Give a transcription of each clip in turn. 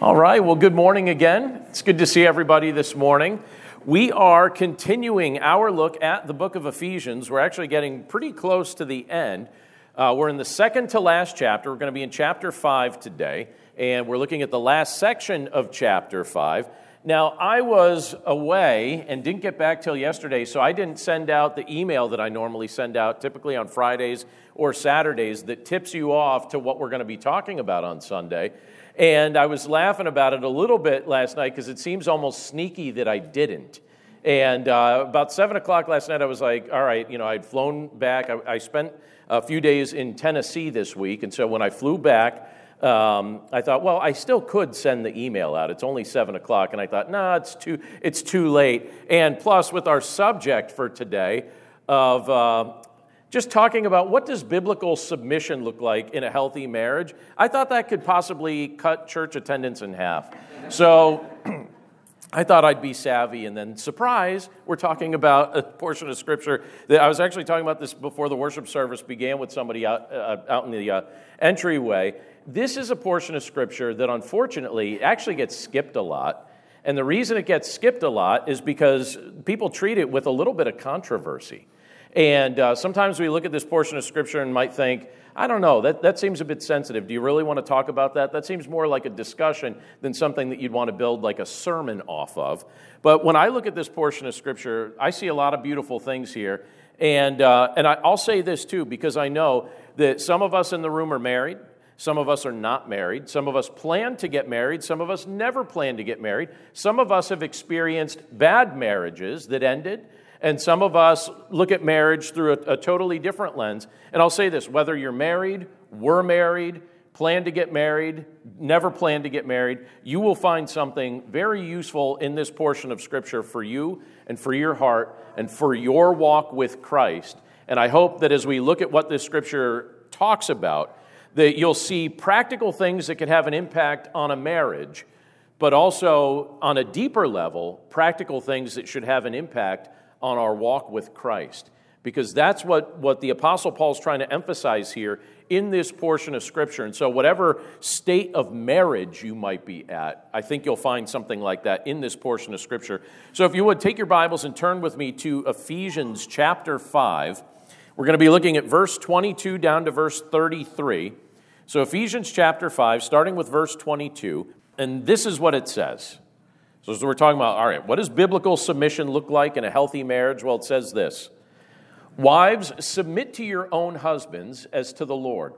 All right, well, good morning again. It's good to see everybody this morning. We are continuing our look at the book of Ephesians. We're actually getting pretty close to the end. Uh, we're in the second to last chapter. We're going to be in chapter 5 today, and we're looking at the last section of chapter 5. Now, I was away and didn't get back till yesterday, so I didn't send out the email that I normally send out, typically on Fridays or Saturdays, that tips you off to what we're going to be talking about on Sunday. And I was laughing about it a little bit last night because it seems almost sneaky that I didn't. And uh, about 7 o'clock last night, I was like, all right, you know, I'd flown back. I, I spent a few days in Tennessee this week. And so when I flew back, um, I thought, well, I still could send the email out. It's only seven o'clock, and I thought, no, nah, it's too it's too late. And plus, with our subject for today of uh, just talking about what does biblical submission look like in a healthy marriage, I thought that could possibly cut church attendance in half. So. I thought I'd be savvy, and then surprise, we're talking about a portion of scripture that I was actually talking about this before the worship service began with somebody out, uh, out in the uh, entryway. This is a portion of Scripture that unfortunately actually gets skipped a lot. And the reason it gets skipped a lot is because people treat it with a little bit of controversy. And uh, sometimes we look at this portion of Scripture and might think, I don't know, that, that seems a bit sensitive. Do you really want to talk about that? That seems more like a discussion than something that you'd want to build like a sermon off of. But when I look at this portion of Scripture, I see a lot of beautiful things here. And, uh, and I, I'll say this too, because I know that some of us in the room are married. Some of us are not married. Some of us plan to get married. Some of us never plan to get married. Some of us have experienced bad marriages that ended. And some of us look at marriage through a, a, totally different lens. And I'll say this whether you're married, were married, plan to get married, never plan to get married, you will find something very useful in this portion of Scripture for you and for your heart and for your walk with Christ. And I hope that as we look at what this Scripture talks about, that you'll see practical things that can have an impact on a marriage, but also on a deeper level, practical things that should have an impact on our walk with Christ. Because that's what, what the Apostle Paul's trying to emphasize here in this portion of Scripture. And so, whatever state of marriage you might be at, I think you'll find something like that in this portion of Scripture. So, if you would take your Bibles and turn with me to Ephesians chapter 5. We're going to be looking at verse 22 down to verse 33. So, Ephesians chapter 5, starting with verse 22, and this is what it says. So, we're talking about, all right, what does biblical submission look like in a healthy marriage? Well, it says this Wives, submit to your own husbands as to the Lord.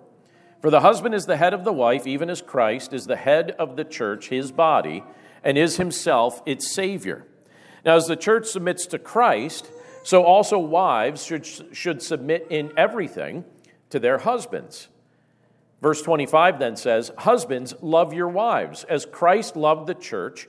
For the husband is the head of the wife, even as Christ is the head of the church, his body, and is himself its Savior. Now, as the church submits to Christ, so also wives should, should submit in everything to their husbands. Verse 25 then says, Husbands, love your wives, as Christ loved the church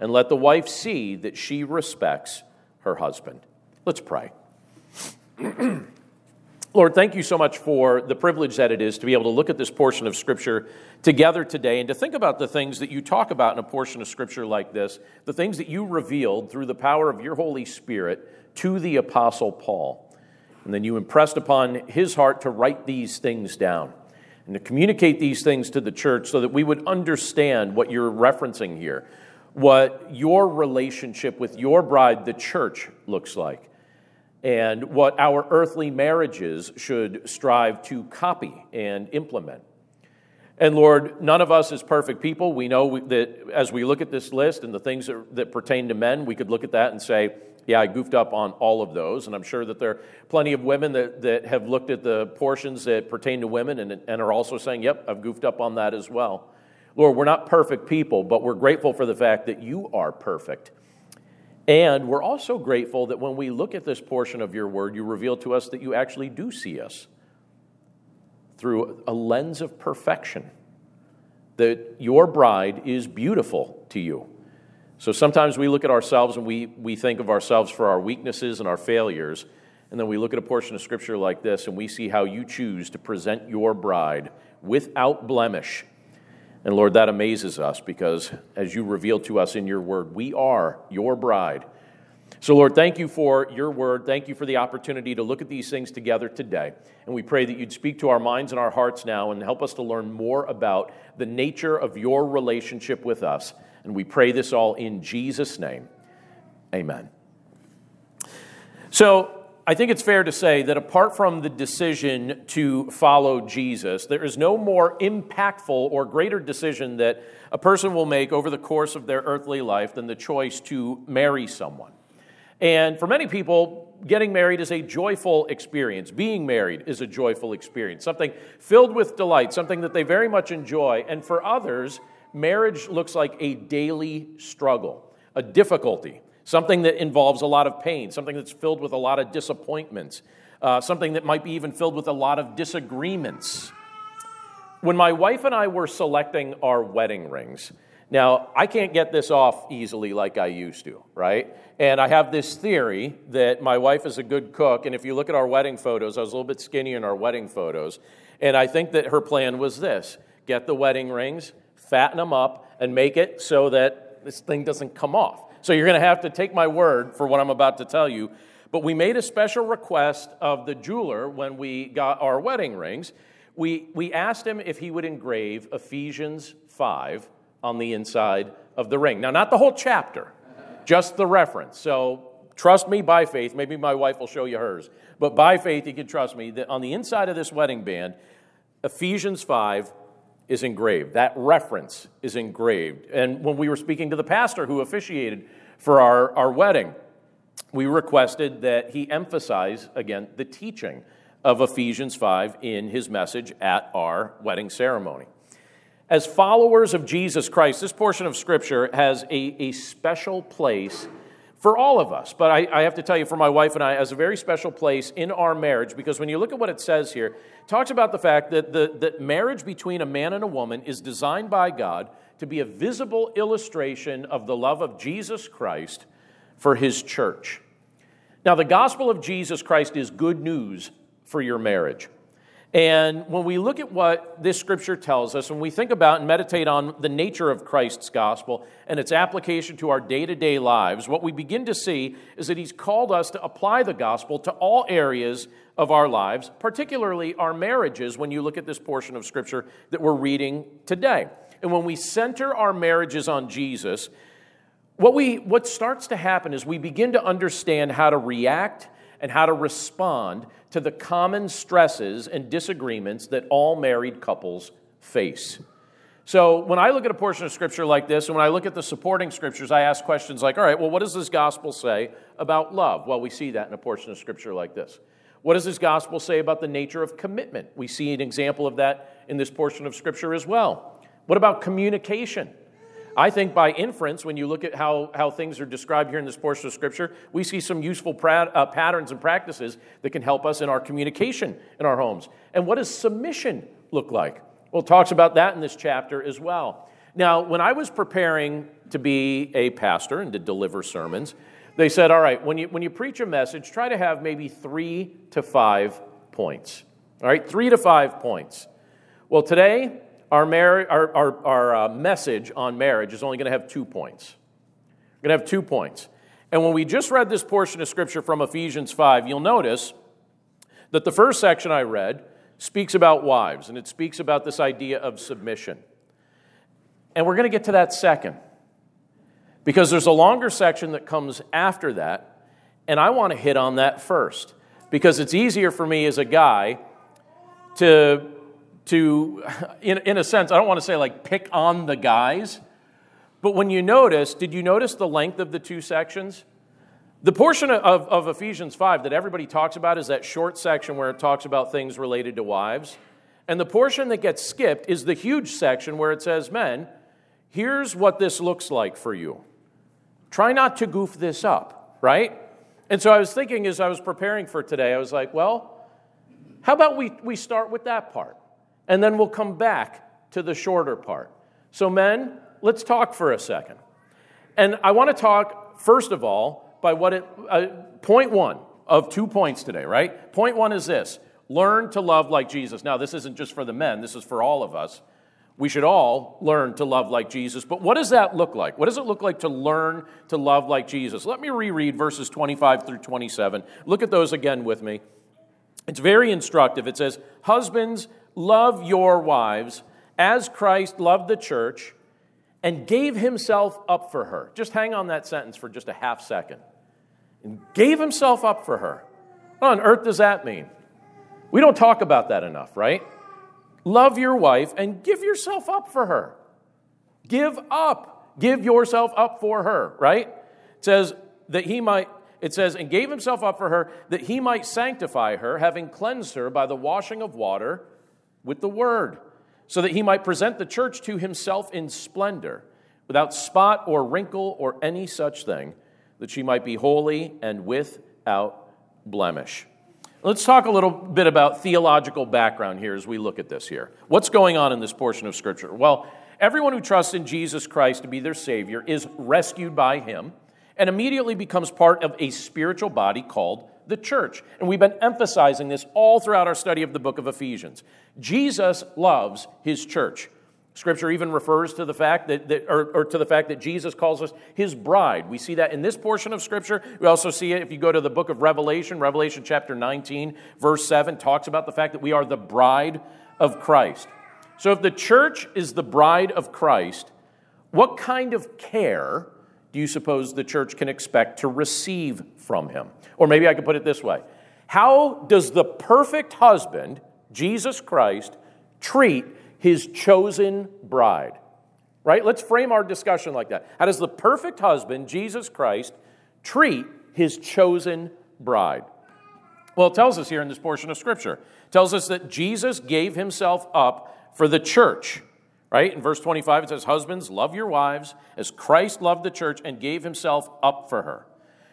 and let the wife see that she respects her husband. Let's pray. Lord, thank you so much for the privilege that it is to be able to look at this portion of Scripture together today and to think about the things that you talk about in a portion of Scripture like this, the things that you revealed through the power of your Holy Spirit to the Apostle Paul. And then you impressed upon his heart to write these things down and to communicate these things to the church so that we would understand what you're referencing here, what your relationship with your bride, the church, looks like, and what our earthly marriages should strive to copy and implement. And Lord, none of us is perfect people. We know that as we look at this list and the things that, that, pertain to men, we could look at that and say, yeah, I goofed up on all of those. And I'm sure that there are plenty of women that, that have looked at the portions that pertain to women and, and are also saying, yep, I've goofed up on that as well. Lord, we're not perfect people, but we're grateful for the fact that you are perfect. And we're also grateful that when we look at this portion of your word, you reveal to us that you actually do see us through a lens of perfection, that your bride is beautiful to you. So sometimes we look at ourselves and we, we think of ourselves for our weaknesses and our failures, and then we look at a portion of scripture like this and we see how you choose to present your bride without blemish. And Lord, that amazes us because as you reveal to us in your word, we are your bride. So, Lord, thank you for your word. Thank you for the opportunity to look at these things together today. And we pray that you'd speak to our minds and our hearts now and help us to learn more about the nature of your relationship with us. And we pray this all in Jesus' name. Amen. So, I think it's fair to say that apart from the decision to follow Jesus, there is no more impactful or greater decision that a person will make over the course of their earthly life than the choice to marry someone. And for many people, getting married is a joyful experience. Being married is a joyful experience, something filled with delight, something that they very much enjoy. And for others, marriage looks like a daily struggle, a difficulty, something that involves a lot of pain, something that's filled with a lot of disappointments, uh, something that might be even filled with a lot of disagreements. When my wife and I were selecting our wedding rings, now, I can't get this off easily like I used to, right? And I have this theory that my wife is a good cook. And if you look at our wedding photos, I was a little bit skinny in our wedding photos. And I think that her plan was this get the wedding rings, fatten them up, and make it so that this thing doesn't come off. So you're going to have to take my word for what I'm about to tell you. But we made a special request of the jeweler when we got our wedding rings. We, we asked him if he would engrave Ephesians 5 on the inside of the ring. Now, not the whole chapter, just the reference. So trust me by faith. Maybe my wife will show you hers. But by faith, you can trust me that on the inside of this wedding band, Ephesians 5 is engraved. That reference is engraved. And when we were speaking to the pastor who officiated for our, our wedding, we requested that he emphasize, again, the teaching of Ephesians 5 in his message at our wedding ceremony. As followers of Jesus Christ, this portion of Scripture has a, a special place for all of us. But I, I, have to tell you, for my wife and I, as a very special place in our marriage, because when you look at what it says here, it talks about the fact that the that marriage between a man and a woman is designed by God to be a visible illustration of the love of Jesus Christ for his church. Now, the gospel of Jesus Christ is good news for your marriage. And when we look at what this scripture tells us, when we think about and meditate on the nature of Christ's gospel and its application to our day to day lives, what we begin to see is that he's called us to apply the gospel to all areas of our lives, particularly our marriages, when you look at this portion of scripture that we're reading today. And when we center our marriages on Jesus, what, we, what starts to happen is we begin to understand how to react and how to respond to the common stresses and disagreements that all married couples face. So, when I look at a portion of scripture like this, and when I look at the supporting scriptures, I ask questions like, all right, well, what does this gospel say about love? Well, we see that in a portion of scripture like this. What does this gospel say about the nature of commitment? We see an example of that in this portion of scripture as well. What about communication? I think by inference, when you look at how, how things are described here in this portion of Scripture, we see some useful pra- uh, patterns and practices that can help us in our communication in our homes. And what does submission look like? Well, it talks about that in this chapter as well. Now, when I was preparing to be a pastor and to deliver sermons, they said, all right, when you, when you preach a message, try to have maybe three to five points. All right, three to five points. Well, today, our, mar- our, our, our uh, message on marriage is only going to have two points. We're going to have two points. And when we just read this portion of Scripture from Ephesians 5, you'll notice that the first section I read speaks about wives, and it speaks about this idea of submission. And we're going to get to that second, because there's a longer section that comes after that, and I want to hit on that first, because it's easier for me as a guy to to, in, in a sense, I don't want to say like pick on the guys, but when you notice, did you notice the length of the two sections? The portion of, of Ephesians 5 that everybody talks about is that short section where it talks about things related to wives. And the portion that gets skipped is the huge section where it says, Men, here's what this looks like for you. Try not to goof this up, right? And so I was thinking as I was preparing for today, I was like, well, how about we, we start with that part? And then we'll come back to the shorter part. So, men, let's talk for a second. And I want to talk, first of all, by what it, uh, point one of two points today, right? Point one is this learn to love like Jesus. Now, this isn't just for the men, this is for all of us. We should all learn to love like Jesus. But what does that look like? What does it look like to learn to love like Jesus? Let me reread verses 25 through 27. Look at those again with me. It's very instructive. It says, Husbands, love your wives as Christ loved the church and gave himself up for her. Just hang on that sentence for just a half second. And gave himself up for her. What on earth does that mean? We don't talk about that enough, right? Love your wife and give yourself up for her. Give up. Give yourself up for her, right? It says that he might, it says, and gave himself up for her that he might sanctify her, having cleansed her by the washing of water with the word, so that he might present the church to himself in splendor, without spot or wrinkle or any such thing, that she might be holy and without blemish. Let's talk a little bit about theological background here as we look at this here. What's going on in this portion of Scripture? Well, everyone who trusts in Jesus Christ to be their Savior is rescued by Him and immediately becomes part of a spiritual body called the church. And we've been emphasizing this all throughout our study of the book of Ephesians. Jesus loves His church. Scripture even refers to the fact that, that or, or, to the fact that Jesus calls us his bride. We see that in this portion of Scripture. We also see it if you go to the book of Revelation, Revelation chapter 19, verse 7, talks about the fact that we are the bride of Christ. So if the church is the bride of Christ, what kind of care do you suppose the church can expect to receive from him? Or maybe I could put it this way How does the perfect husband, Jesus Christ, treat his chosen bride. Right? Let's frame our discussion like that. How does the perfect husband, Jesus Christ, treat his chosen bride? Well, it tells us here in this portion of Scripture. Tells us that Jesus gave himself up for the church. Right? In verse 25, it says, Husbands, love your wives as Christ loved the church and gave himself up for her.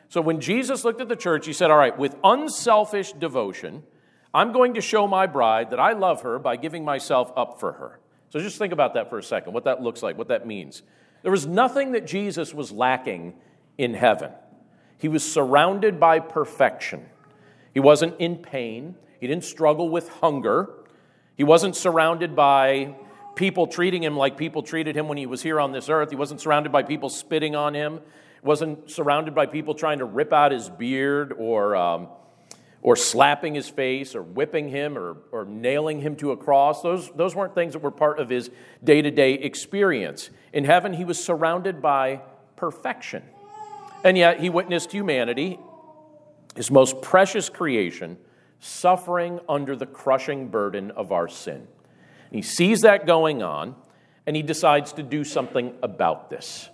So when Jesus looked at the church, he said, All right, with unselfish devotion, I'm going to show my bride that I love her by giving myself up for her. So just think about that for a second, what that looks like, what that means. There was nothing that Jesus was lacking in heaven. He was surrounded by perfection. He wasn't in pain. He didn't struggle with hunger. He wasn't surrounded by people treating him like people treated him when he was here on this earth. He wasn't surrounded by people spitting on him. Wasn't surrounded by people trying to rip out his beard or um, or slapping his face or whipping him or, or nailing him to a cross. Those, those weren't things that were part of his day to day experience. In heaven, he was surrounded by perfection. And yet, he witnessed humanity, his most precious creation, suffering under the crushing burden of our sin. And he sees that going on, and he decides to do something about this.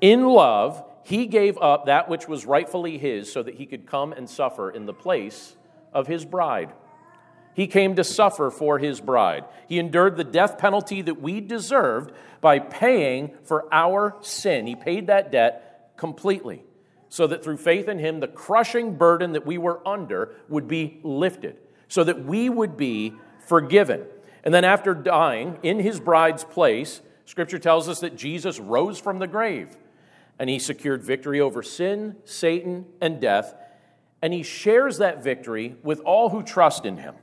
In love, he gave up that which was rightfully his so that he could come and suffer in the place of his bride. He came to suffer for his bride. He endured the death penalty that we deserved by paying for our sin. He paid that debt completely so that through faith in him, the crushing burden that we were under would be lifted, so that we would be forgiven. And then, after dying in his bride's place, scripture tells us that Jesus rose from the grave and he secured victory over sin, Satan, and death, and he shares that victory with all who trust in him.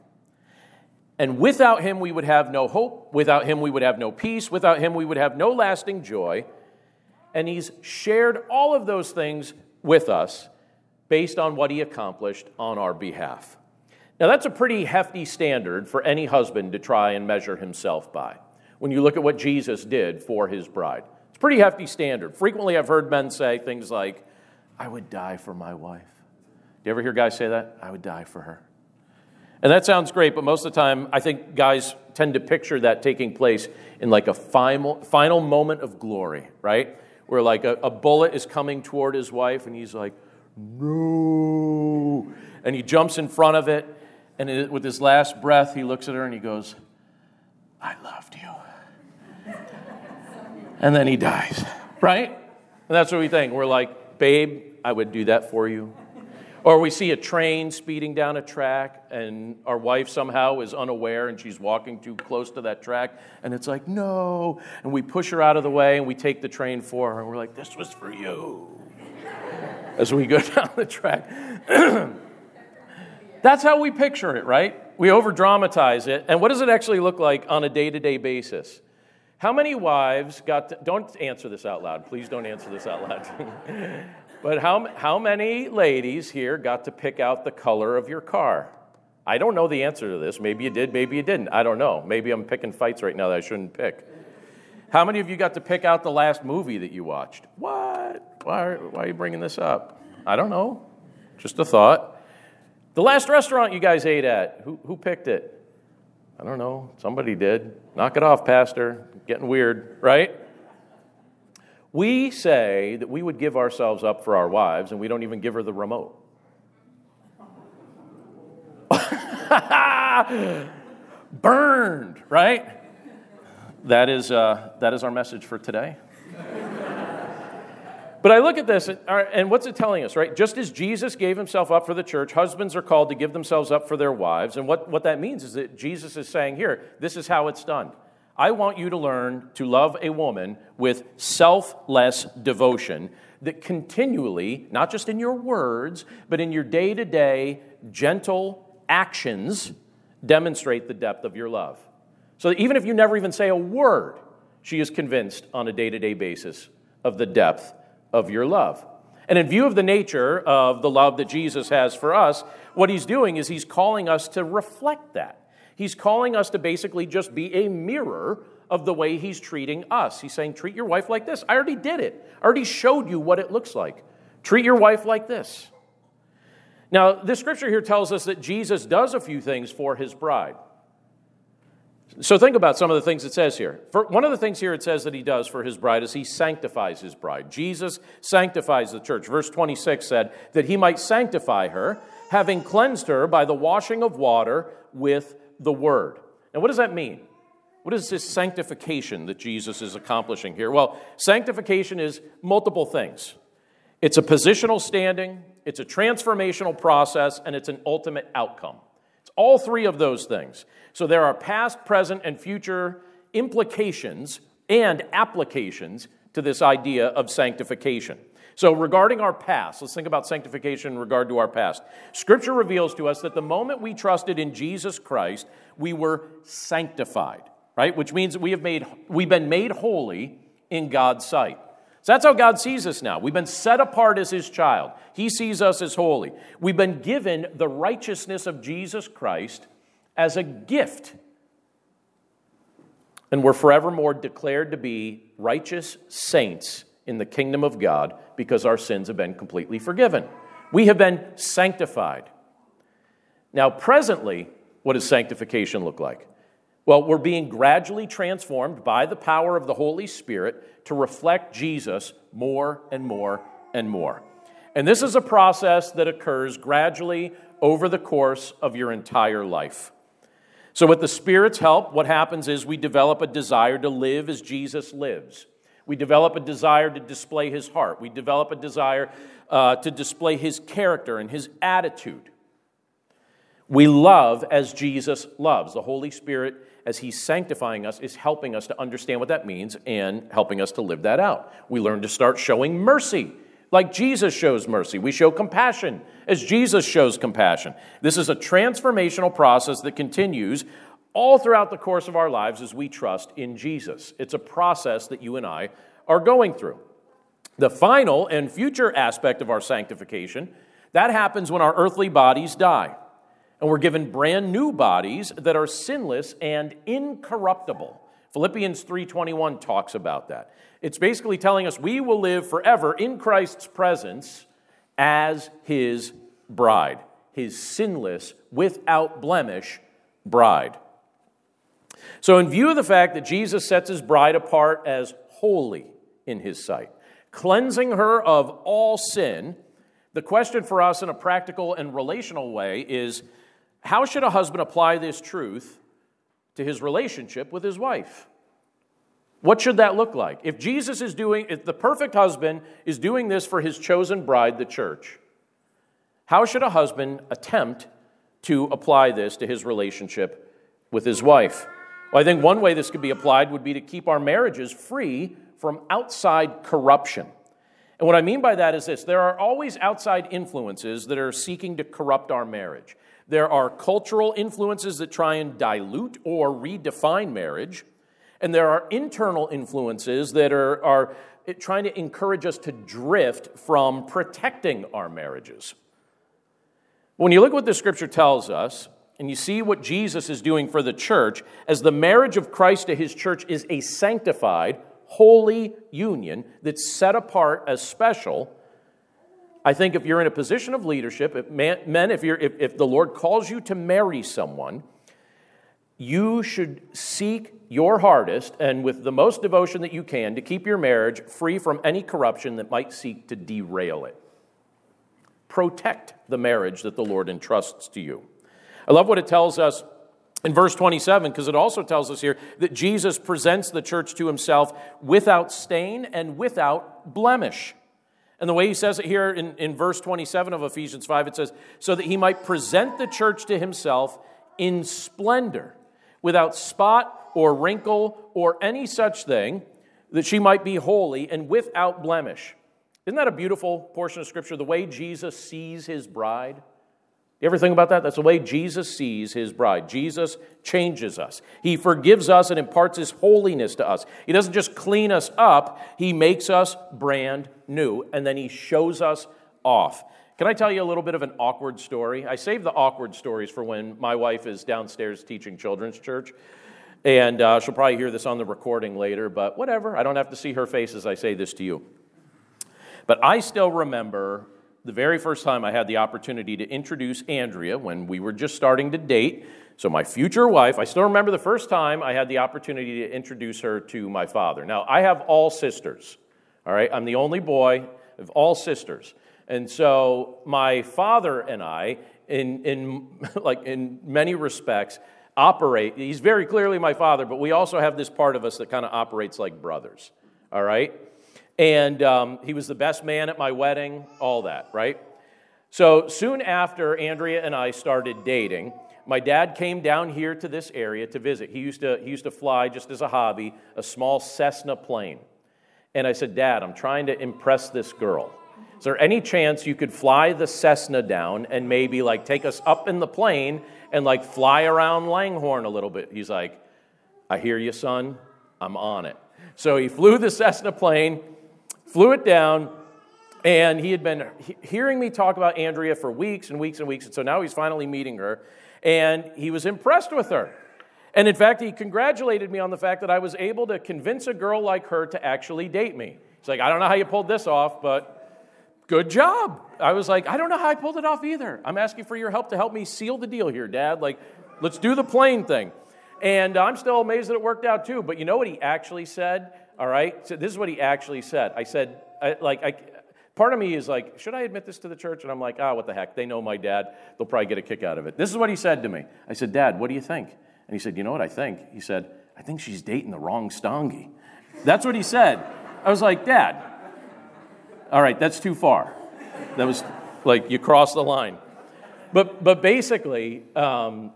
And without him, we would have no hope. Without him, we would have no peace. Without him, we would have no lasting joy. And he's shared all of those things with us based on what he accomplished on our behalf. Now, that's a pretty hefty standard for any husband to try and measure himself by when you look at what Jesus did for his bride It's a pretty hefty standard. Frequently, I've heard men say things like, I would die for my wife. Do you ever hear guys say that? I would die for her. And that sounds great, but most of the time, I think guys tend to picture that taking place in like a final, final moment of glory, right? Where like a, a bullet is coming toward his wife, and he's like, no. And he jumps in front of it, and with his last breath, he looks at her and he goes, I loved you. and then he dies, right? And that's what we think. We're like, babe, I would do that for you. Or we see a train speeding down a track, and our wife somehow is unaware and she's walking too close to that track, and it's like, no. And we push her out of the way and we take the train for her, and we're like, this was for you. As we go down the track. That's how we picture it, right? We over dramatize it. And what does it actually look like on a day to day basis? How many wives got to, don't answer this out loud. Please don't answer this out loud. But how, how many ladies here got to pick out the color of your car? I don't know the answer to this. Maybe you did, maybe you didn't. I don't know. Maybe I'm picking fights right now that I shouldn't pick. How many of you got to pick out the last movie that you watched? What? Why, why are you bringing this up? I don't know. Just a thought. The last restaurant you guys ate at, who, who picked it? I don't know. Somebody did. Knock it off, Pastor. Getting weird, right? We say that we would give ourselves up for our wives, and we don't even give her the remote. Burned, right? That is, uh, that is our message for today. But I look at this, and, what's it telling us, right? Just as Jesus gave himself up for the church, husbands are called to give themselves up for their wives. And what, what that means is that Jesus is saying here, this is how it's done. I want you to learn to love a woman with selfless devotion that continually, not just in your words, but in your day to day, gentle actions, demonstrate the depth of your love. So even if you never even say a word, she is convinced on a day to day basis of the depth of your love. And in view of the nature of the love that Jesus has for us, what he's doing is he's calling us to reflect that. He's calling us to basically just be a mirror of the way he's treating us. He's saying, treat your wife like this. I already did it, I already showed you what it looks like. Treat your wife like this. Now, this scripture here tells us that Jesus does a few things for his bride. So think about some of the things it says here. For one of the things here it says that he does for his bride is he sanctifies his bride. Jesus sanctifies the church. Verse 26 said that he might sanctify her, having cleansed her by the washing of water with the Word. Now, what does that mean? What is this sanctification that Jesus is accomplishing here? Well, sanctification is multiple things it's a positional standing, it's a transformational process, and it's an ultimate outcome. All three of those things. So there are past, present, and future implications and applications to this idea of sanctification. So, regarding our past, let's think about sanctification in regard to our past. Scripture reveals to us that the moment we trusted in Jesus Christ, we were sanctified, right? Which means we have made, we've been made holy in God's sight. So that's how God sees us now. We've been set apart as His child. He sees us as holy. We've been given the righteousness of Jesus Christ as a gift. And we're forevermore declared to be righteous saints in the kingdom of God because our sins have been completely forgiven. We have been sanctified. Now, presently, what does sanctification look like? Well, we're being gradually transformed by the power of the Holy Spirit to reflect Jesus more and more and more. And this is a process that occurs gradually over the course of your entire life. So, with the Spirit's help, what happens is we develop a desire to live as Jesus lives. We develop a desire to display his heart. We develop a desire uh, to display his character and his attitude. We love as Jesus loves. The Holy Spirit, as he's sanctifying us, is helping us to understand what that means and helping us to live that out. We learn to start showing mercy like Jesus shows mercy. We show compassion as Jesus shows compassion. This is a transformational process that continues all throughout the course of our lives as we trust in Jesus. It's a process that you and I are going through. The final and future aspect of our sanctification, that happens when our earthly bodies die. And we're given brand new bodies that are sinless and incorruptible. Philippians 3:21 talks about that. It's basically telling us we will live forever in Christ's presence as his bride. his sinless, without blemish bride. So, in view of the fact that Jesus sets his bride apart as holy in his sight, cleansing her of all sin, the question for us in a practical and relational way is how should a husband apply this truth to his relationship with his wife? What should that look like? If Jesus is doing, if the perfect husband is doing this for his chosen bride, the church, how should a husband attempt to apply this to his relationship with his wife? Well, I think one way this could be applied would be to keep our marriages free from outside corruption. And what I mean by that is this there are always outside influences that are seeking to corrupt our marriage. There are cultural influences that try and dilute or redefine marriage. And there are internal influences that are, are trying to encourage us to drift from protecting our marriages. When you look at what the scripture tells us, and you see what Jesus is doing for the church, as the marriage of Christ to his church is a sanctified, holy union that's set apart as special. I think if you're in a position of leadership, if man, men, if, you're, if, if the Lord calls you to marry someone, you should seek your hardest and with the most devotion that you can to keep your marriage free from any corruption that might seek to derail it. Protect the marriage that the Lord entrusts to you. I love what it tells us in verse 27 because it also tells us here that Jesus presents the church to himself without stain and without blemish. And the way he says it here in, in verse 27 of Ephesians 5, it says, so that he might present the church to himself in splendor without spot or wrinkle or any such thing, that she might be holy and without blemish. Isn't that a beautiful portion of Scripture? The way Jesus sees his bride? You ever think about that? That's the way Jesus sees his bride. Jesus changes us. He forgives us and imparts his holiness to us. He doesn't just clean us up, he makes us brand new, and then he shows us off. Can I tell you a little bit of an awkward story? I save the awkward stories for when my wife is downstairs teaching children's church. And uh, she'll probably hear this on the recording later, but whatever. I don't have to see her face as I say this to you. But I still remember the very first time I had the opportunity to introduce Andrea when we were just starting to date. So, my future wife, I still remember the first time I had the opportunity to introduce her to my father. Now, I have all sisters, all right? I'm the only boy of all sisters. And so my father and I, in, in, like in many respects, operate. He's very clearly my father, but we also have this part of us that kind of operates like brothers. All right? And um, he was the best man at my wedding, all that, right? So soon after Andrea and I started dating, my dad came down here to this area to visit. He used to, he used to fly, just as a hobby, a small Cessna plane. And I said, Dad, I'm trying to impress this girl. Is there any chance you could fly the Cessna down and maybe like take us up in the plane and like fly around Langhorne a little bit? He's like, I hear you, son. I'm on it. So he flew the Cessna plane, flew it down, and he had been hearing me talk about Andrea for weeks and weeks and weeks. And so now he's finally meeting her, and he was impressed with her. And in fact, he congratulated me on the fact that I was able to convince a girl like her to actually date me. He's like, I don't know how you pulled this off, but Good job. I was like, I don't know how I pulled it off either. I'm asking for your help to help me seal the deal here, Dad. Like, let's do the plane thing. And I'm still amazed that it worked out too. But you know what he actually said? All right. So this is what he actually said. I said, I, like, I, part of me is like, should I admit this to the church? And I'm like, ah, oh, what the heck? They know my dad. They'll probably get a kick out of it. This is what he said to me. I said, Dad, what do you think? And he said, You know what I think? He said, I think she's dating the wrong Stange. That's what he said. I was like, Dad, all right, that's too far. That was like you crossed the line. But, but basically, um,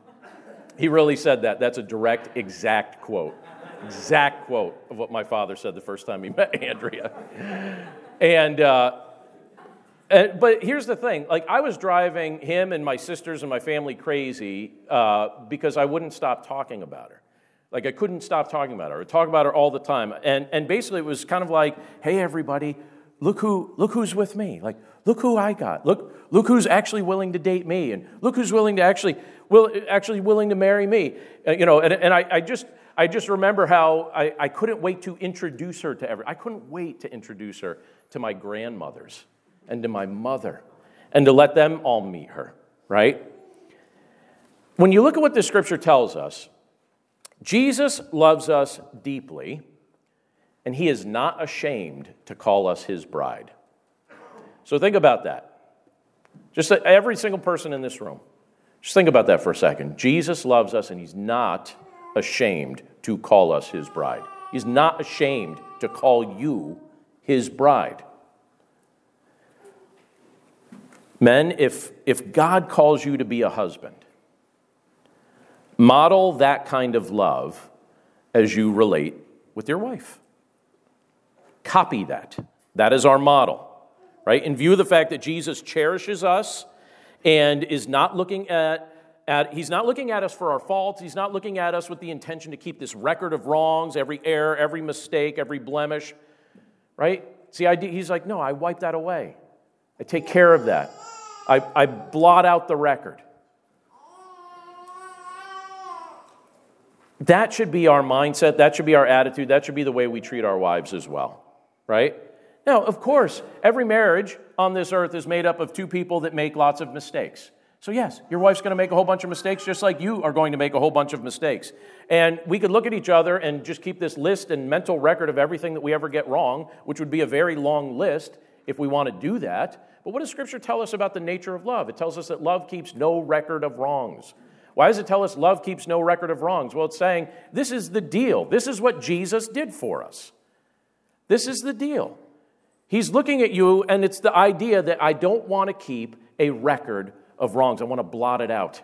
he really said that. That's a direct, exact quote. Exact quote of what my father said the first time he met Andrea. And, uh, and, but here's the thing like, I was driving him and my sisters and my family crazy uh, because I wouldn't stop talking about her. Like, I couldn't stop talking about her. I would talk about her all the time. And, and basically, it was kind of like, hey, everybody, look who look who's with me like look who i got look look who's actually willing to date me and look who's willing to actually will actually willing to marry me uh, you know and, and I, I just i just remember how I, I couldn't wait to introduce her to everyone. i couldn't wait to introduce her to my grandmothers and to my mother and to let them all meet her right? When you look at what this scripture tells us, Jesus loves us deeply, and he is not ashamed to call us his bride. So think about that. Just every single person in this room. Just think about that for a second. Jesus loves us, and he's not ashamed to call us his bride. He's not ashamed to call you his bride. Men, if, if God calls you to be a husband, model that kind of love as you relate with your wife. Copy that. That is our model, right? In view of the fact that Jesus cherishes us and is not looking at at, he's not looking at us for our faults. He's not looking at us with the intention to keep this record of wrongs, every error, every mistake, every blemish, right? See, I, he's like, no, I wipe that away. I take care of that. I, I blot out the record. That should be our mindset. That should be our attitude. That should be the way we treat our wives as well, right? Now, of course, every marriage on this earth is made up of two people that make lots of mistakes. So, yes, your wife's going to make a whole bunch of mistakes, just like you are going to make a whole bunch of mistakes. And we could look at each other and just keep this list and mental record of everything that we ever get wrong, which would be a very long list if we want to do that. But what does Scripture tell us about the nature of love? It tells us that love keeps no record of wrongs. Why does it tell us love keeps no record of wrongs? Well, it's saying this is the deal. This is what Jesus did for us. This is the deal. He's looking at you, and it's the idea that I don't want to keep a record of wrongs. I want to blot it out.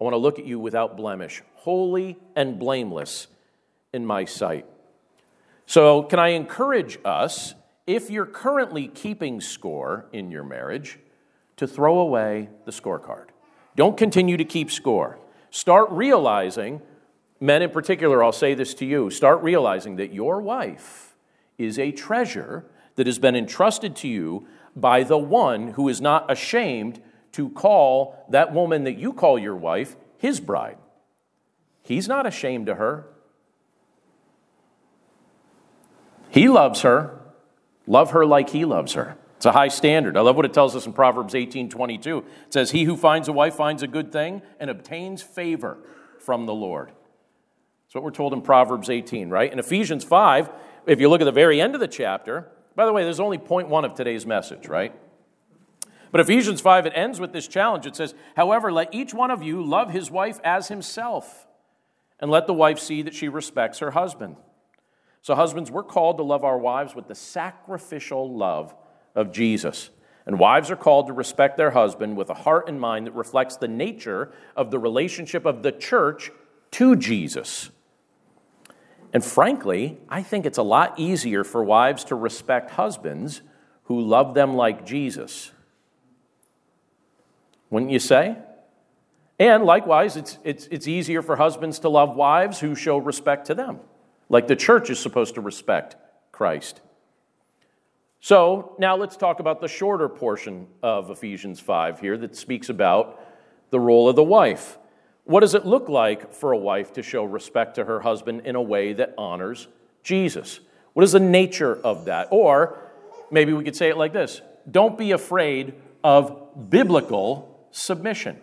I want to look at you without blemish, holy and blameless in my sight. So, can I encourage us, if you're currently keeping score in your marriage, to throw away the scorecard? Don't continue to keep score. Start realizing, men in particular, I'll say this to you, start realizing that your wife is a treasure that has been entrusted to you by the one who is not ashamed to call that woman that you call your wife his bride. He's not ashamed of her. He loves her. Love her like he loves her. It's a high standard. I love what it tells us in Proverbs 18 22. It says, He who finds a wife finds a good thing and obtains favor from the Lord. That's what we're told in Proverbs 18, right? In Ephesians 5, if you look at the very end of the chapter, by the way, there's only point one of today's message, right? But Ephesians 5, it ends with this challenge. It says, However, let each one of you love his wife as himself, and let the wife see that she respects her husband. So, husbands, we're called to love our wives with the sacrificial love of Jesus. And wives are called to respect their husband with a heart and mind that reflects the nature of the relationship of the church to Jesus. And frankly, I think it's a lot easier for wives to respect husbands who love them like Jesus wouldn't you say? And likewise, it's, it's, it's easier for husbands to love wives who show respect to them, like the church is supposed to respect Christ. So now let's talk about the shorter portion of Ephesians 5 here that speaks about the role of the wife. What does it look like for a wife to show respect to her husband in a way that honors Jesus? What is the nature of that? Or maybe we could say it like this Don't be afraid of biblical submission.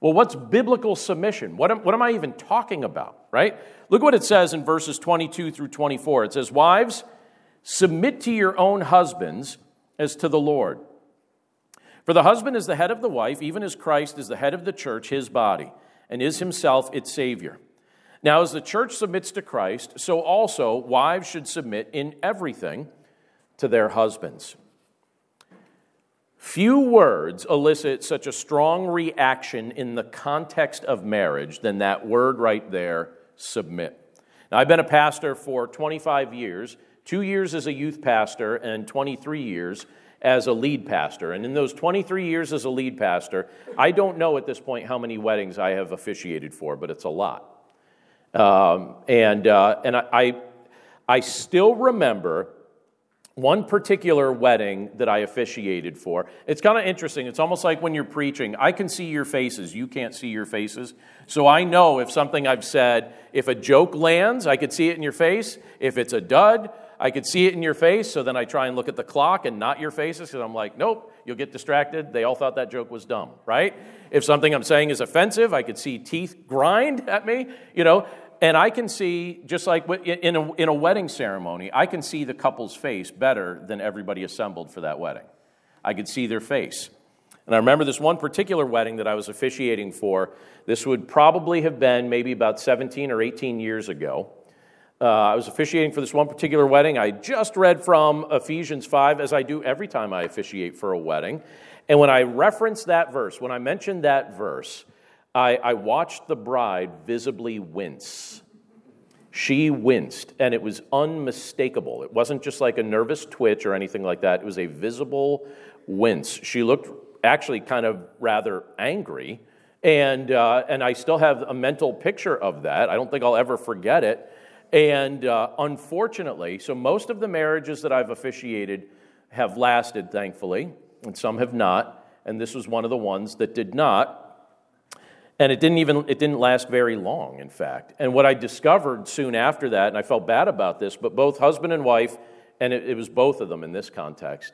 Well, what's biblical submission? What am, what am I even talking about, right? Look what it says in verses 22 through 24. It says, Wives, submit to your own husbands as to the Lord. For the husband is the head of the wife, even as Christ is the head of the church, his body, and is himself its Savior. Now, as the church submits to Christ, so also wives should submit in everything to their husbands. Few words elicit such a strong reaction in the context of marriage than that word right there, submit. Now, I've been a pastor for 25 years, two years as a youth pastor, and 23 years as a lead pastor. And in those 23 years as a lead pastor, I don't know at this point how many weddings I have officiated for, but it's a lot. Um, and uh, and I, I, I still remember one particular wedding that I officiated for. It's kind of interesting. It's almost like when you're preaching, I can see your faces, you can't see your faces. So I know if something I've said, if a joke lands, I could see it in your face. If it's a dud, I could see it in your face, so then I try and look at the clock and not your faces because I'm like, nope, you'll get distracted. They all thought that joke was dumb, right? If something I'm saying is offensive, I could see teeth grind at me, you know, and I can see, just like in a, in a wedding ceremony, I can see the couple's face better than everybody assembled for that wedding. I could see their face. And I remember this one particular wedding that I was officiating for. This would probably have been maybe about 17 or 18 years ago. Uh, I was officiating for this one particular wedding. I just read from Ephesians 5, as I do every time I officiate for a wedding. And when I referenced that verse, when I mentioned that verse, I, I watched the bride visibly wince. She winced, and it was unmistakable. It wasn't just like a nervous twitch or anything like that, it was a visible wince. She looked actually kind of rather angry. And, uh, and I still have a mental picture of that. I don't think I'll ever forget it. And uh, unfortunately, so most of the marriages that I've officiated have lasted, thankfully, and some have not. And this was one of the ones that did not. And it didn't even it didn't last very long, in fact. And what I discovered soon after that, and I felt bad about this, but both husband and wife, and it, it was both of them in this context,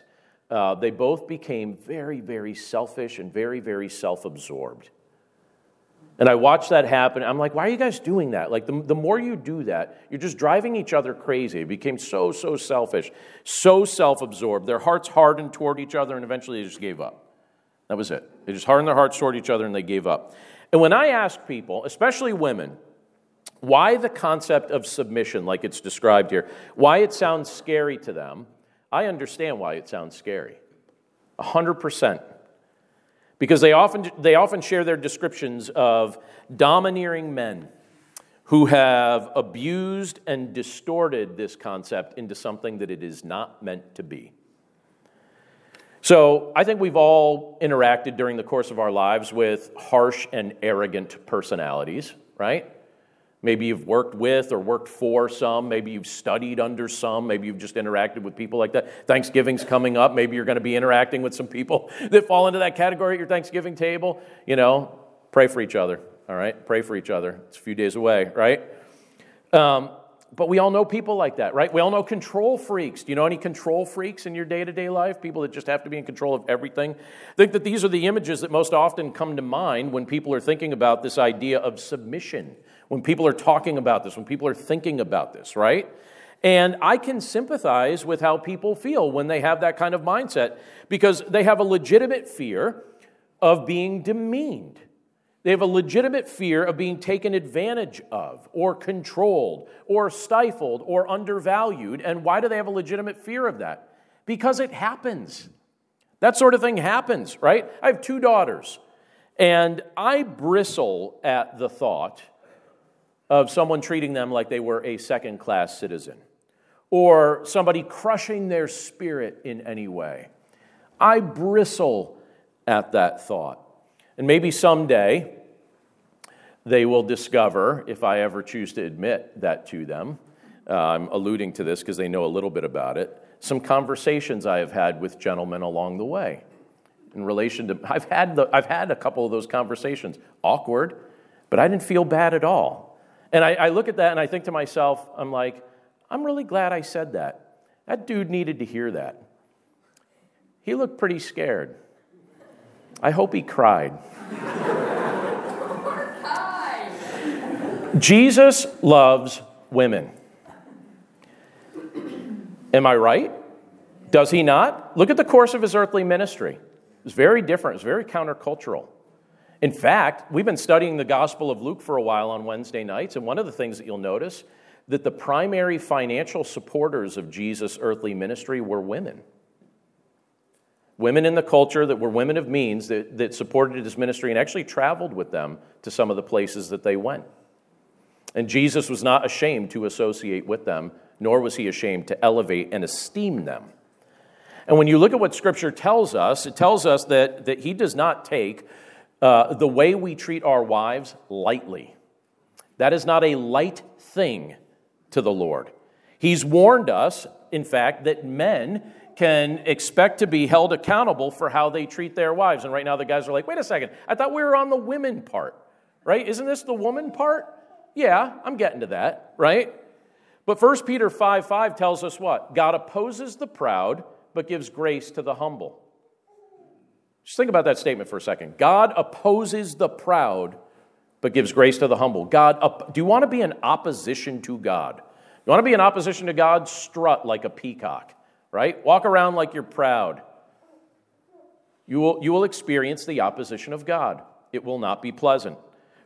uh, they both became very, very selfish and very, very self absorbed. And I watched that happen. I'm like, why are you guys doing that? Like, the, the more you do that, you're just driving each other crazy. It became so, so selfish, so self absorbed. Their hearts hardened toward each other, and eventually they just gave up. That was it. They just hardened their hearts toward each other and they gave up. And when I ask people, especially women, why the concept of submission, like it's described here, why it sounds scary to them, I understand why it sounds scary. 100%. Because they often, they often share their descriptions of domineering men who have abused and distorted this concept into something that it is not meant to be. So I think we've all interacted during the course of our lives with harsh and arrogant personalities, right? Maybe you've worked with or worked for some. Maybe you've studied under some. Maybe you've just interacted with people like that. Thanksgiving's coming up. Maybe you're going to be interacting with some people that fall into that category at your Thanksgiving table. You know, pray for each other, all right? Pray for each other. It's a few days away, right? Um, but we all know people like that, right? We all know control freaks. Do you know any control freaks in your day to day life? People that just have to be in control of everything? I think that these are the images that most often come to mind when people are thinking about this idea of submission when people are talking about this, when people are thinking about this, right? And I can sympathize with how people feel when they have that kind of mindset because they have a legitimate fear of being demeaned. They have a legitimate fear of being taken advantage of, or controlled, or stifled, or undervalued. And why do they have a legitimate fear of that? Because it happens. That sort of thing happens, right? I have two daughters, and I bristle at the thought of someone treating them like they were a second class citizen or somebody crushing their spirit in any way. I bristle at that thought. And maybe someday they will discover, if I ever choose to admit that to them, uh, I'm alluding to this because they know a little bit about it, some conversations I have had with gentlemen along the way in relation to, I've had, the, I've had a couple of those conversations. Awkward, but I didn't feel bad at all. And I, I look at that and I think to myself, I'm like, I'm really glad I said that. That dude needed to hear that. He looked pretty scared. I hope he cried. Jesus loves women. Am I right? Does he not? Look at the course of his earthly ministry. It's very different, it's very countercultural. In fact, we've been studying the Gospel of Luke for a while on Wednesday nights, and one of the things that you'll notice that the primary financial supporters of Jesus' earthly ministry were women. Women in the culture that were women of means that, that supported his ministry and actually traveled with them to some of the places that they went. And Jesus was not ashamed to associate with them, nor was he ashamed to elevate and esteem them. And when you look at what Scripture tells us, it tells us that, that he does not take uh, the way we treat our wives lightly. That is not a light thing to the Lord. He's warned us, in fact, that men can expect to be held accountable for how they treat their wives. And right now the guys are like, wait a second, I thought we were on the women part, right? Isn't this the woman part? Yeah, I'm getting to that, right? But 1 Peter 5 5 tells us what? God opposes the proud, but gives grace to the humble. Just think about that statement for a second. God opposes the proud, but gives grace to the humble. God, do you want to be in opposition to God? You want to be in opposition to God? Strut like a peacock, right? Walk around like you're proud. You will, you will experience the opposition of God. It will not be pleasant.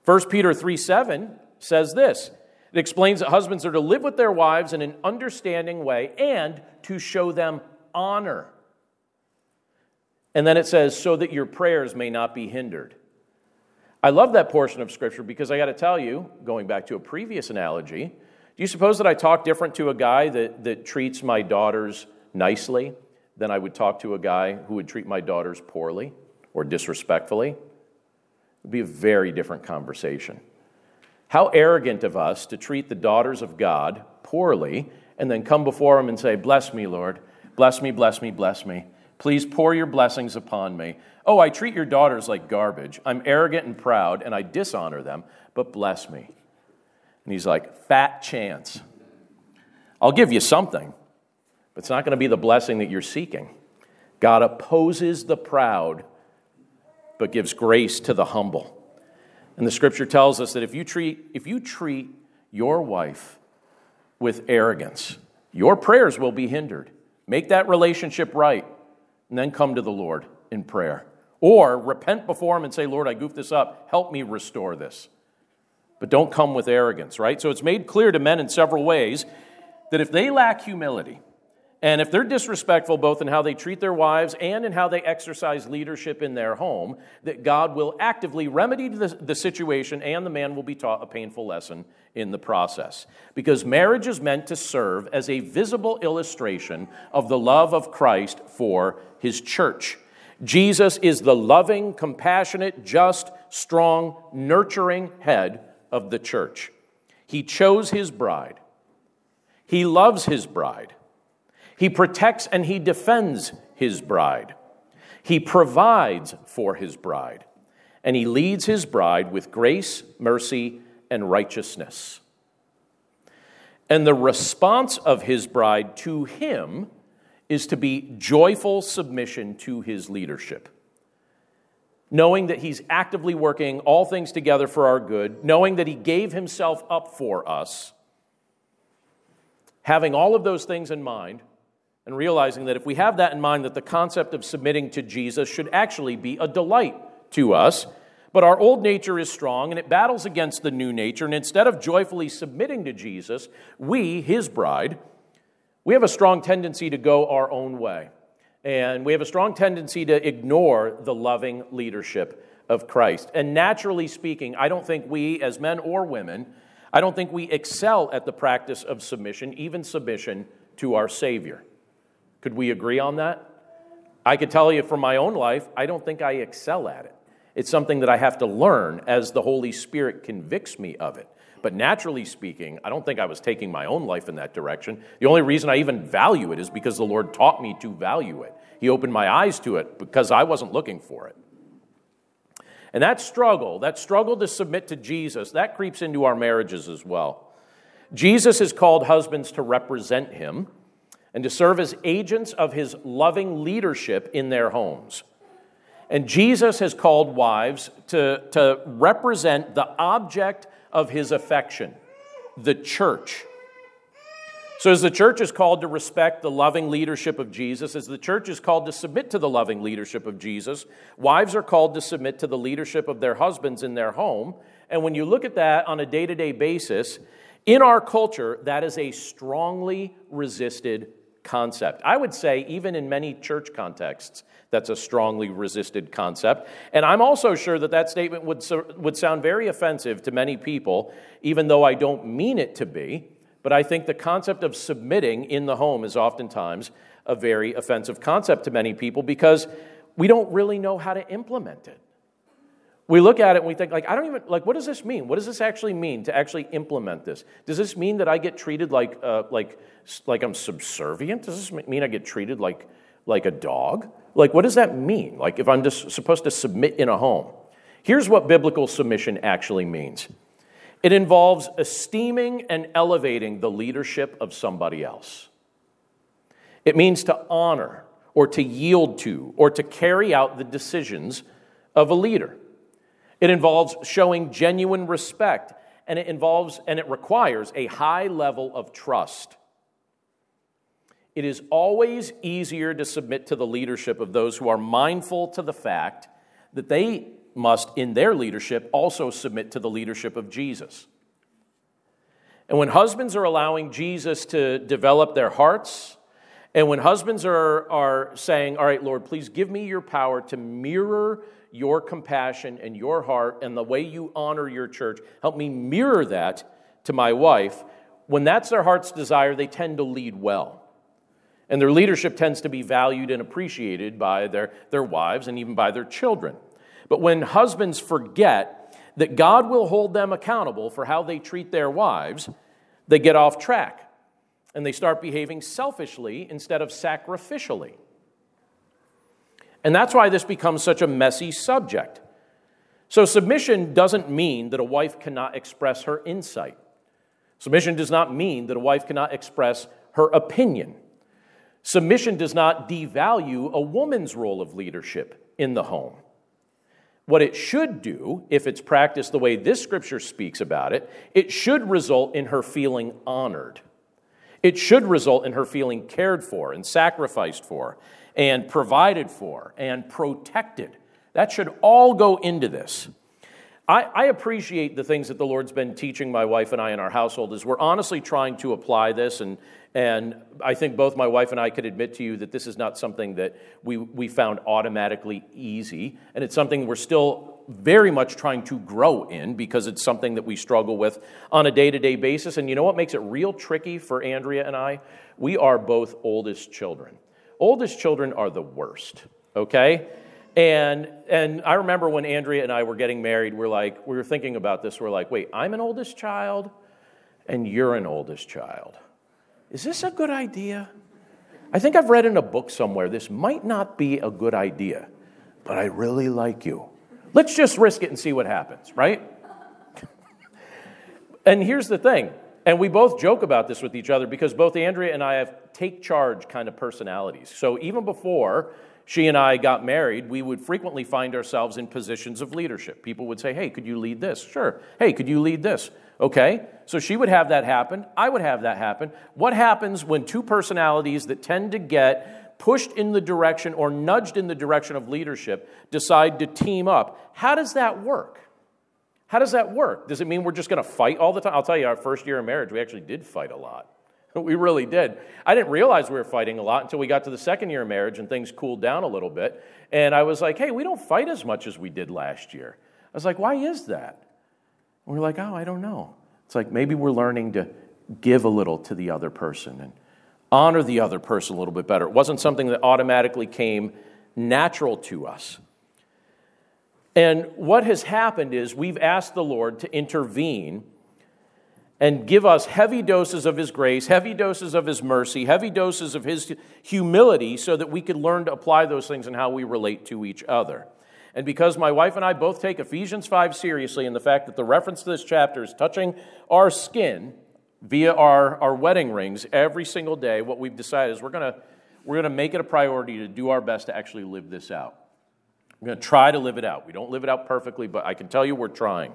1 Peter 3 7 says this it explains that husbands are to live with their wives in an understanding way and to show them honor. And then it says, so that your prayers may not be hindered. I love that portion of Scripture because I got to tell you, going back to a previous analogy, do you suppose that I talk different to a guy that, that treats my daughters nicely than I would talk to a guy who would treat my daughters poorly or disrespectfully? It would be a very different conversation. How arrogant of us to treat the daughters of God poorly and then come before Him and say, Bless me, Lord. Bless me, bless me, bless me. Please pour your blessings upon me. Oh, I treat your daughters like garbage. I'm arrogant and proud, and I dishonor them, but bless me. And he's like, Fat chance. I'll give you something, but it's not going to be the blessing that you're seeking. God opposes the proud, but gives grace to the humble. And the scripture tells us that if you treat, if you treat your wife with arrogance, your prayers will be hindered. Make that relationship right, and then come to the Lord in prayer. Or repent before Him and say, Lord, I goofed this up. Help me restore this. But don't come with arrogance, right? So it's made clear to men in several ways that if they lack humility, and if they're disrespectful both in how they treat their wives and in how they exercise leadership in their home, that God will actively remedy the, the, situation and the man will be taught a painful lesson in the process. Because marriage is meant to serve as a visible illustration of the love of Christ for his church. Jesus is the loving, compassionate, just, strong, nurturing head of the church. He chose his bride, he loves his bride. He protects and he defends his bride. He provides for his bride. And he leads his bride with grace, mercy, and righteousness. And the response of his bride to him is to be joyful submission to his leadership. Knowing that he's actively working all things together for our good, knowing that he gave himself up for us, having all of those things in mind, and realizing that if we have that in mind, that the concept of submitting to Jesus should actually be a delight to us. But our old nature is strong and it battles against the new nature. And instead of joyfully submitting to Jesus, we, his bride, we have a strong tendency to go our own way. And we have a strong tendency to ignore the loving leadership of Christ. And naturally speaking, I don't think we, as men or women, I don't think we excel at the practice of submission, even submission to our Savior. Could we agree on that? I could tell you from my own life, I don't think I excel at it. It's something that I have to learn as the Holy Spirit convicts me of it. But naturally speaking, I don't think I was taking my own life in that direction. The only reason I even value it is because the Lord taught me to value it. He opened my eyes to it because I wasn't looking for it. And that struggle, that struggle to submit to Jesus, that creeps into our marriages as well. Jesus has called husbands to represent him and to serve as agents of his loving leadership in their homes. And Jesus has called wives to, to represent the object of his affection, the church. So, as the church is called to respect the loving leadership of Jesus, as the church is called to submit to the loving leadership of Jesus, wives are called to submit to the leadership of their husbands in their home. And when you look at that on a day to day basis, in our culture, that is a strongly resisted concept. I would say, even in many church contexts, that's a strongly resisted concept. And I'm also sure that that statement would, would sound very offensive to many people, even though I don't mean it to be. But I think the concept of submitting in the home is oftentimes a very offensive concept to many people because we don't really know how to implement it we look at it and we think like i don't even like what does this mean? What does this actually mean to actually implement this? Does this mean that i get treated like uh, like like i'm subservient? Does this mean i get treated like like a dog? Like what does that mean? Like if i'm just supposed to submit in a home. Here's what biblical submission actually means. It involves esteeming and elevating the leadership of somebody else. It means to honor or to yield to or to carry out the decisions of a leader. It involves showing genuine respect and it involves and it requires a high level of trust. It is always easier to submit to the leadership of those who are mindful to the fact that they must, in their leadership, also submit to the leadership of Jesus. And when husbands are allowing Jesus to develop their hearts, and when husbands are, are saying, All right, Lord, please give me your power to mirror your compassion and your heart and the way you honor your church, help me mirror that to my wife. When that's their heart's desire, they tend to lead well. And their leadership tends to be valued and appreciated by their, their wives and even by their children. But when husbands forget that God will hold them accountable for how they treat their wives, they get off track and they start behaving selfishly instead of sacrificially. And that's why this becomes such a messy subject. So, submission doesn't mean that a wife cannot express her insight. Submission does not mean that a wife cannot express her opinion. Submission does not devalue a woman's role of leadership in the home. What it should do, if it's practiced the way this scripture speaks about it, it should result in her feeling honored. It should result in her feeling cared for and sacrificed for and provided for and protected. That should all go into this. I, I, appreciate the things that the Lord's been teaching my wife and I in our household as we're honestly trying to apply this and and I think both my wife and I could admit to you that this is not something that we, we found automatically easy. And it's something we're still very much trying to grow in because it's something that we struggle with on a day to day basis. And you know what makes it real tricky for Andrea and I? We are both oldest children. Oldest children are the worst, okay? And, and I remember when Andrea and I were getting married, we're like, we were thinking about this. We're like, wait, I'm an oldest child and you're an oldest child. Is this a good idea? I think I've read in a book somewhere this might not be a good idea, but I really like you. Let's just risk it and see what happens, right? and here's the thing, and we both joke about this with each other because both Andrea and I have take charge kind of personalities. So even before she and I got married, we would frequently find ourselves in positions of leadership. People would say, Hey, could you lead this? Sure. Hey, could you lead this? Okay, so she would have that happen. I would have that happen. What happens when two personalities that tend to get pushed in the direction or nudged in the direction of leadership decide to team up? How does that work? How does that work? Does it mean we're just going to fight all the time? I'll tell you, our first year of marriage, we actually did fight a lot. We really did. I didn't realize we were fighting a lot until we got to the second year of marriage and things cooled down a little bit. And I was like, hey, we don't fight as much as we did last year. I was like, why is that? And we're like, oh, I don't know. It's like maybe we're learning to give a little to the other person and honor the other person a little bit better. It wasn't something that automatically came natural to us. And what has happened is we've asked the Lord to intervene and give us heavy doses of His grace, heavy doses of His mercy, heavy doses of His humility so that we could learn to apply those things in how we relate to each other. And because my wife and I both take Ephesians 5 seriously, and the fact that the reference to this chapter is touching our skin via our, our wedding rings every single day, what we've decided is we're going to we're going to make it a priority to do our best to actually live this out. We're going to try to live it out. We don't live it out perfectly, but I can tell you we're trying.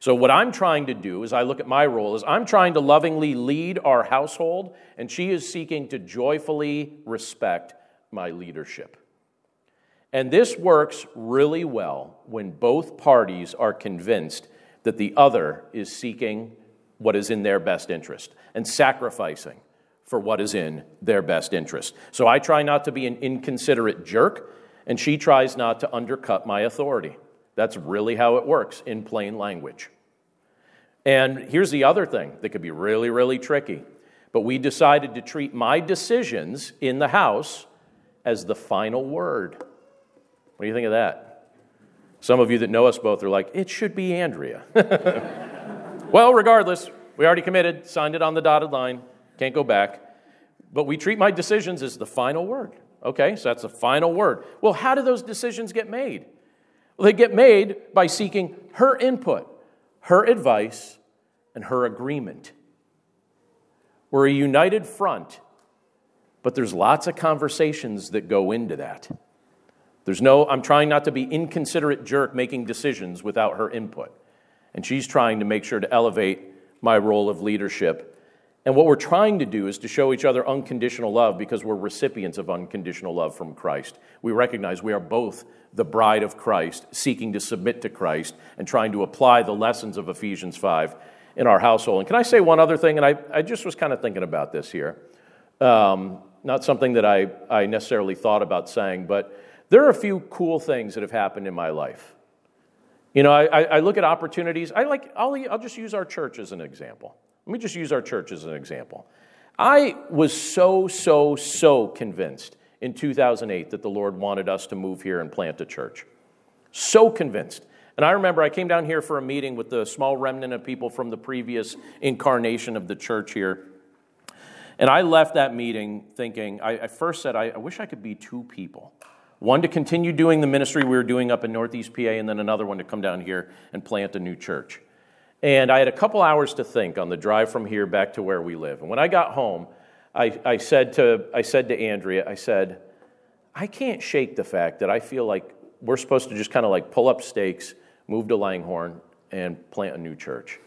So what I'm trying to do as I look at my role is I'm trying to lovingly lead our household and she is seeking to joyfully respect my leadership. And this works really well when both parties are convinced that the other is seeking what is in their best interest and sacrificing for what is in their best interest. So I try not to be an inconsiderate jerk, and she tries not to undercut my authority. That's really how it works in plain language. And here's the other thing that could be really, really tricky. But we decided to treat my decisions in the house as the final word. What do you think of that? Some of you that know us both are like, it should be Andrea. well, regardless, we already committed, signed it on the dotted line, can't go back. But we treat my decisions as the final word. Okay, so that's the final word. Well, how do those decisions get made? Well, they get made by seeking her input, her advice, and her agreement. We're a united front, but there's lots of conversations that go into that. There's no, I'm trying not to be inconsiderate jerk making decisions without her input. And she's trying to make sure to elevate my role of leadership. And what we're trying to do is to show each other unconditional love because we're recipients of unconditional love from Christ. We recognize we are both the bride of Christ, seeking to submit to Christ and trying to apply the lessons of Ephesians 5 in our household. And can I say one other thing? And I, I just was kind of thinking about this here. Um, not something that I, I necessarily thought about saying, but there are a few cool things that have happened in my life. You know, I, I look at opportunities. I like, I'll, I'll just use our church as an example. Let me just use our church as an example. I was so, so, so convinced in 2008 that the Lord wanted us to move here and plant a church. So convinced. And I remember I came down here for a meeting with the small remnant of people from the previous incarnation of the church here. And I left that meeting thinking, I, I first said, I, I wish I could be two people. One to continue doing the ministry we were doing up in Northeast PA, and then another one to come down here and plant a new church. And I had a couple hours to think on the drive from here back to where we live. And when I got home, I, I, said, to, I said to Andrea, I said, I can't shake the fact that I feel like we're supposed to just kind of like pull up stakes move to Langhorne and plant a new church.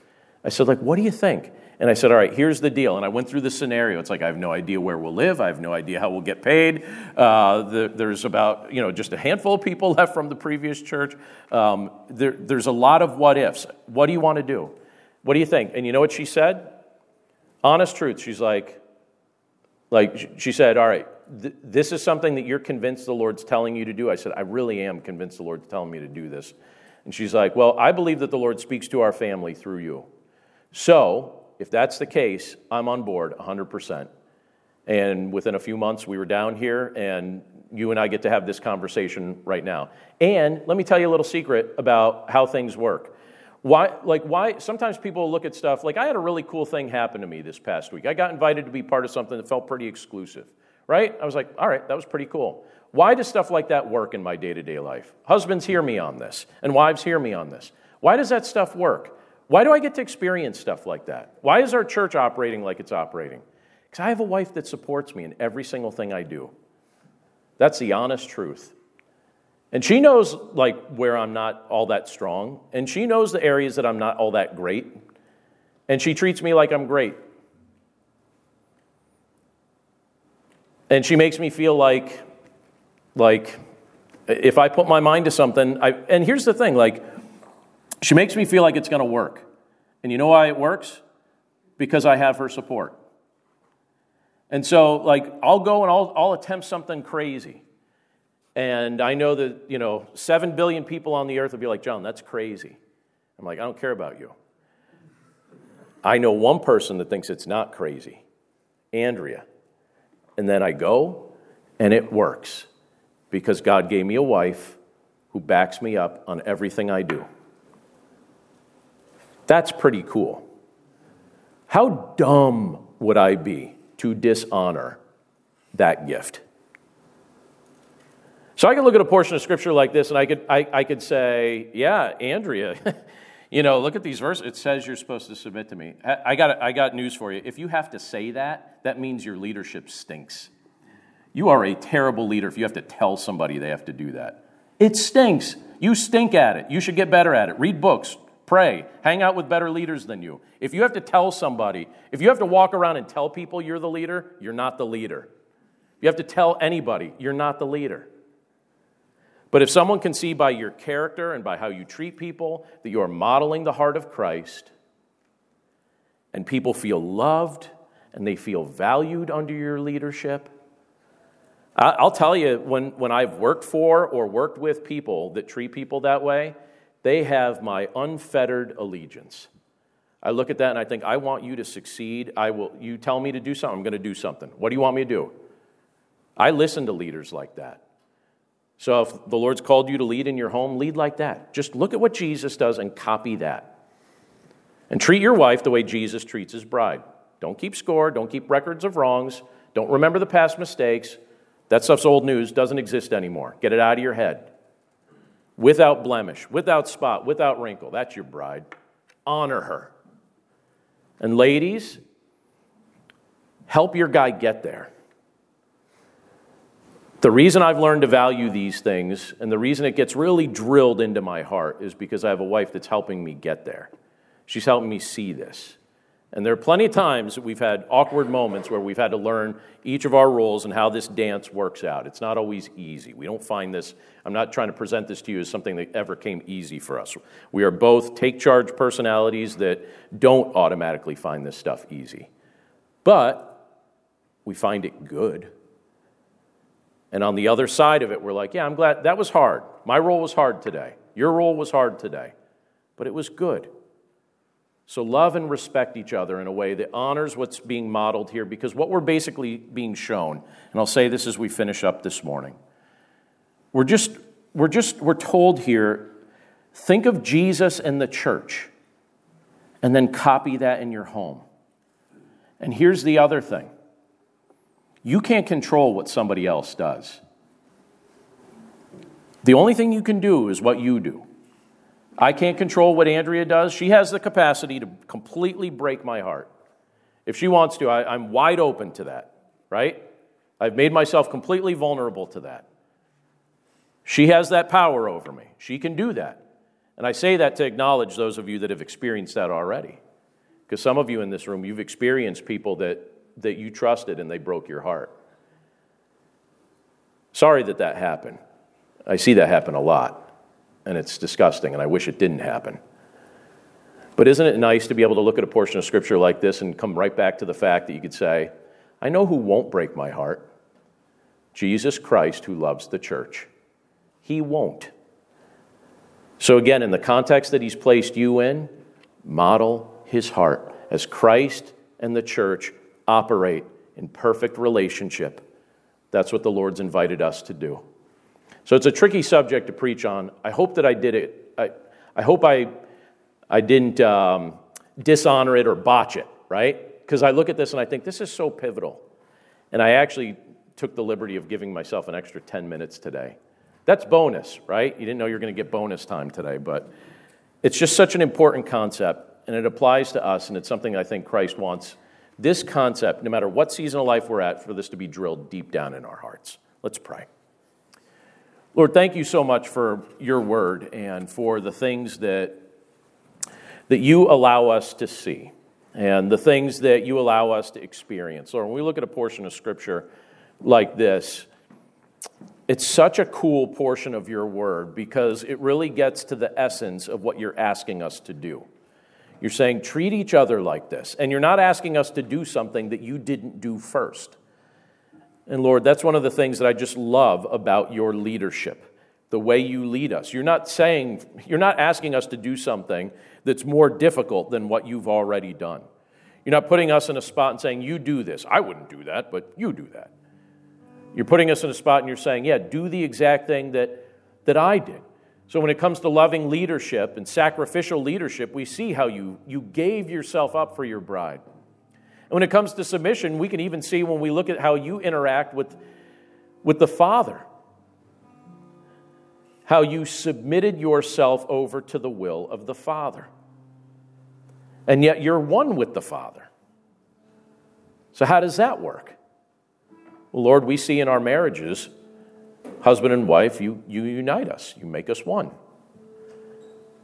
I said, like, what do you think? And I said, all right, here's the deal. And I went through the scenario. It's like, I have no idea where we'll live. I have no idea how we'll get paid. Uh, the, there's about, you know, just a handful of people left from the previous church. Um, there, there's a lot of what ifs. What do you want to do? What do you think? And you know what she said? Honest truth. She's like, like, she said, all right, th- this is something that you're convinced the Lord's telling you to do. I said, I really am convinced the Lord's telling me to do this. And she's like, Well, I believe that the Lord speaks to our family through you. So, if that's the case, I'm on board 100%. And within a few months, we were down here, and you and I get to have this conversation right now. And let me tell you a little secret about how things work. Why, like, why, sometimes people look at stuff, like, I had a really cool thing happen to me this past week. I got invited to be part of something that felt pretty exclusive, right? I was like, all right, that was pretty cool. Why does stuff like that work in my day to day life? Husbands, hear me on this, and wives, hear me on this. Why does that stuff work? Why do I get to experience stuff like that? Why is our church operating like it's operating? Because I have a wife that supports me in every single thing I do. That's the honest truth. And she knows like where I'm not all that strong, and she knows the areas that I'm not all that great, and she treats me like I'm great. And she makes me feel like like, if I put my mind to something, I, and here's the thing like, she makes me feel like it's going to work. And you know why it works? Because I have her support. And so, like, I'll go and I'll, I'll attempt something crazy. And I know that, you know, seven billion people on the earth will be like, John, that's crazy. I'm like, I don't care about you. I know one person that thinks it's not crazy Andrea. And then I go, and it works because God gave me a wife who backs me up on everything I do. That's pretty cool. How dumb would I be to dishonor that gift? So I could look at a portion of scripture like this and I could, I, I could say, yeah, Andrea, you know, look at these verses. It says you're supposed to submit to me. I got, I got news for you. If you have to say that, that means your leadership stinks. You are a terrible leader if you have to tell somebody they have to do that. It stinks. You stink at it. You should get better at it. Read books, pray, hang out with better leaders than you. If you have to tell somebody, if you have to walk around and tell people you're the leader, you're not the leader. You have to tell anybody, you're not the leader. But if someone can see by your character and by how you treat people that you are modeling the heart of Christ, and people feel loved and they feel valued under your leadership, I'll tell you, when, when I've worked for or worked with people that treat people that way, they have my unfettered allegiance. I look at that and I think, I want you to succeed. I will, you tell me to do something, I'm going to do something. What do you want me to do? I listen to leaders like that. So if the Lord's called you to lead in your home, lead like that. Just look at what Jesus does and copy that. And treat your wife the way Jesus treats his bride. Don't keep score, don't keep records of wrongs, don't remember the past mistakes. That stuff's old news, doesn't exist anymore. Get it out of your head. Without blemish, without spot, without wrinkle. That's your bride. Honor her. And ladies, help your guy get there. The reason I've learned to value these things and the reason it gets really drilled into my heart is because I have a wife that's helping me get there. She's helping me see this. And there are plenty of times that we've had awkward moments where we've had to learn each of our roles and how this dance works out. It's not always easy. We don't find this, I'm not trying to present this to you as something that ever came easy for us. We are both take charge personalities that don't automatically find this stuff easy. But we find it good. And on the other side of it, we're like, yeah, I'm glad that was hard. My role was hard today. Your role was hard today. But it was good. So love and respect each other in a way that honors what's being modeled here because what we're basically being shown, and I'll say this as we finish up this morning. We're just we're just we're told here think of Jesus and the church and then copy that in your home. And here's the other thing. You can't control what somebody else does. The only thing you can do is what you do. I can't control what Andrea does. She has the capacity to completely break my heart. If she wants to, I, am wide open to that, right? I've made myself completely vulnerable to that. She has that power over me. She can do that. And I say that to acknowledge those of you that have experienced that already. Because some of you in this room, you've experienced people that, that you trusted and they broke your heart. Sorry that that happened. I see that happen a lot and it's disgusting, and I wish it didn't happen. But isn't it nice to be able to look at a portion of Scripture like this and come right back to the fact that you could say, I know who won't break my heart Jesus Christ, who loves the church. He won't. So, again, in the context that He's placed you in, model His heart as Christ and the church operate in perfect relationship. That's what the Lord's invited us to do. So it's a tricky subject to preach on. I hope that I did it. I, I hope I, I didn't um, dishonor it or botch it, right? Because I look at this and I think this is so pivotal. And I actually took the liberty of giving myself an extra 10 minutes today. That's bonus, right? You didn't know you were going to get bonus time today, but it's just such an important concept, and it applies to us, and it's something I think Christ wants this concept, no matter what season of life we're at, for this to be drilled deep down in our hearts. Let's pray. Lord, thank you so much for your word and for the things that, that you allow us to see and the things that you allow us to experience. Lord, when we look at a portion of scripture like this, it's such a cool portion of your word because it really gets to the essence of what you're asking us to do. You're saying, treat each other like this. And you're not asking us to do something that you didn't do first. And Lord, that's one of the things that I just love about your leadership, the way you lead us. You're not saying, you're not asking us to do something that's more difficult than what you've already done. You're not putting us in a spot and saying, you do this. I wouldn't do that, but you do that. You're putting us in a spot and you're saying, yeah, do the exact thing that, that I did. So when it comes to loving leadership and sacrificial leadership, we see how you, you gave yourself up for your bride. And when it comes to submission, we can even see when we look at how you interact with, with the Father, how you submitted yourself over to the will of the Father. And yet you're one with the Father. So, how does that work? Well, Lord, we see in our marriages, husband and wife, you, you unite us, you make us one.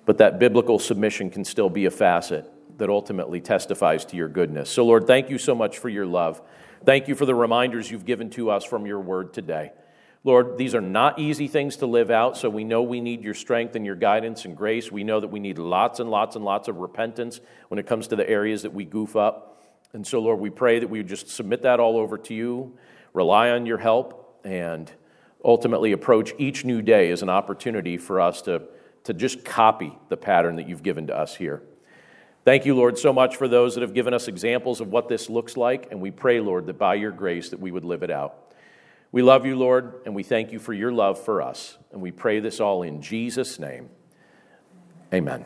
But that biblical submission can still be a facet that ultimately testifies to your goodness. So, Lord, thank you so much for your love. Thank you for the reminders you've given to us from your word today. Lord, these are not easy things to live out, so we know we need your strength and your guidance and grace. We know that we need lots and lots and lots of repentance when it comes to the areas that we goof up. And so, Lord, we pray that we would just submit that all over to you, rely on your help, and ultimately approach each new day as an opportunity for us to, to just copy the pattern that you've given to us here. Thank you, Lord, so much for those that have given us examples of what this looks like, and we pray, Lord, that by your grace that we would live it out. We love you, Lord, and we thank you for your love for us. And we pray this all in Jesus' name. Amen.